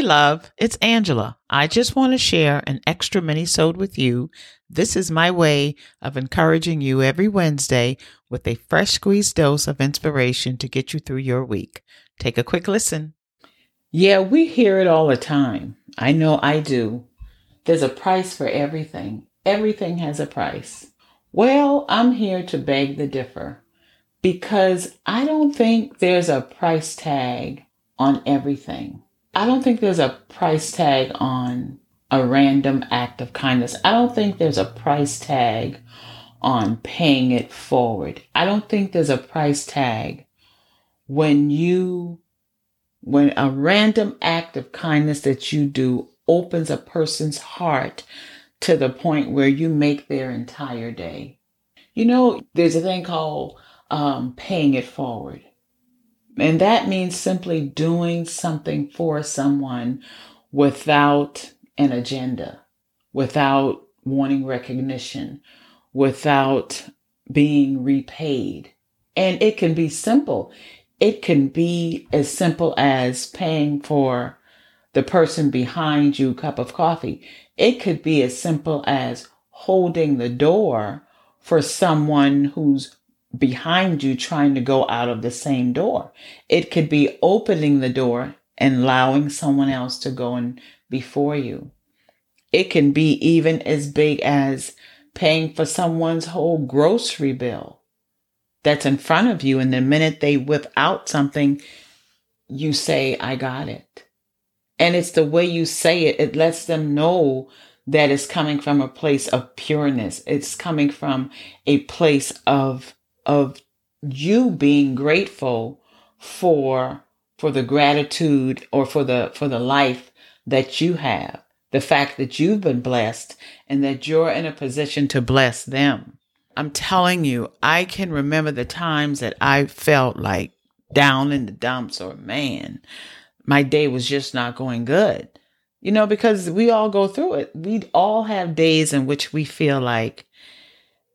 Hey, love, it's Angela. I just want to share an extra mini sode with you. This is my way of encouraging you every Wednesday with a fresh squeezed dose of inspiration to get you through your week. Take a quick listen. Yeah, we hear it all the time. I know I do. There's a price for everything. Everything has a price. Well, I'm here to beg the differ because I don't think there's a price tag on everything. I don't think there's a price tag on a random act of kindness. I don't think there's a price tag on paying it forward. I don't think there's a price tag when you, when a random act of kindness that you do opens a person's heart to the point where you make their entire day. You know, there's a thing called um, paying it forward. And that means simply doing something for someone without an agenda, without wanting recognition, without being repaid. And it can be simple. It can be as simple as paying for the person behind you cup of coffee. It could be as simple as holding the door for someone who's behind you trying to go out of the same door. It could be opening the door and allowing someone else to go in before you. It can be even as big as paying for someone's whole grocery bill that's in front of you. And the minute they whip out something, you say, I got it. And it's the way you say it, it lets them know that it's coming from a place of pureness. It's coming from a place of of you being grateful for for the gratitude or for the for the life that you have the fact that you've been blessed and that you're in a position to bless them. I'm telling you i can remember the times that i felt like down in the dumps or man my day was just not going good. You know because we all go through it. We all have days in which we feel like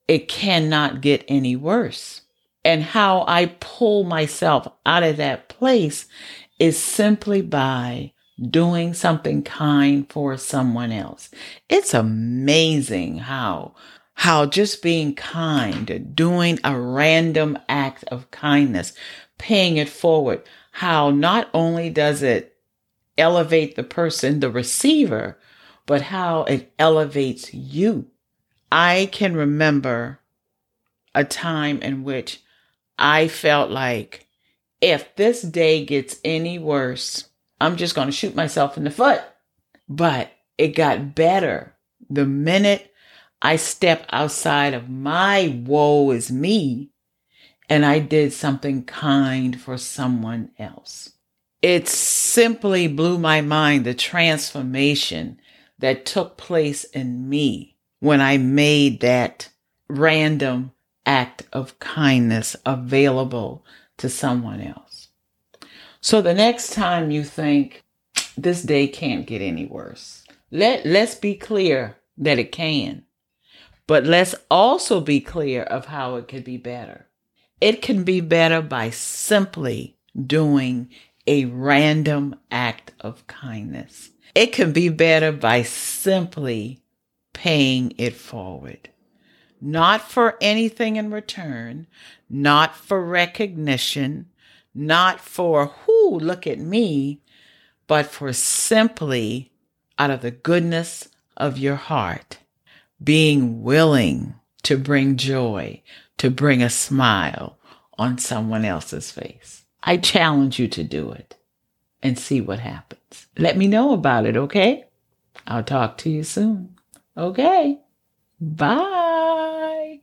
it cannot get any worse. And how I pull myself out of that place is simply by doing something kind for someone else. It's amazing how how just being kind, doing a random act of kindness, paying it forward, how not only does it elevate the person, the receiver, but how it elevates you I can remember a time in which I felt like if this day gets any worse, I'm just going to shoot myself in the foot. But it got better the minute I stepped outside of my woe is me and I did something kind for someone else. It simply blew my mind the transformation that took place in me when I made that random act of kindness available to someone else. So the next time you think this day can't get any worse, let, let's be clear that it can, but let's also be clear of how it could be better. It can be better by simply doing a random act of kindness. It can be better by simply paying it forward. Not for anything in return, not for recognition, not for, whoo, look at me, but for simply out of the goodness of your heart, being willing to bring joy, to bring a smile on someone else's face. I challenge you to do it and see what happens. Let me know about it, okay? I'll talk to you soon. Okay. Bye.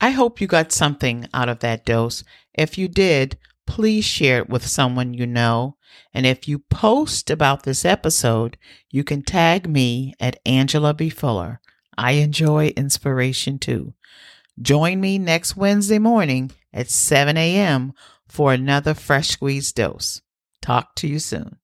I hope you got something out of that dose. If you did, please share it with someone you know. And if you post about this episode, you can tag me at Angela B. Fuller. I enjoy inspiration too. Join me next Wednesday morning at 7 a.m. for another fresh squeezed dose. Talk to you soon.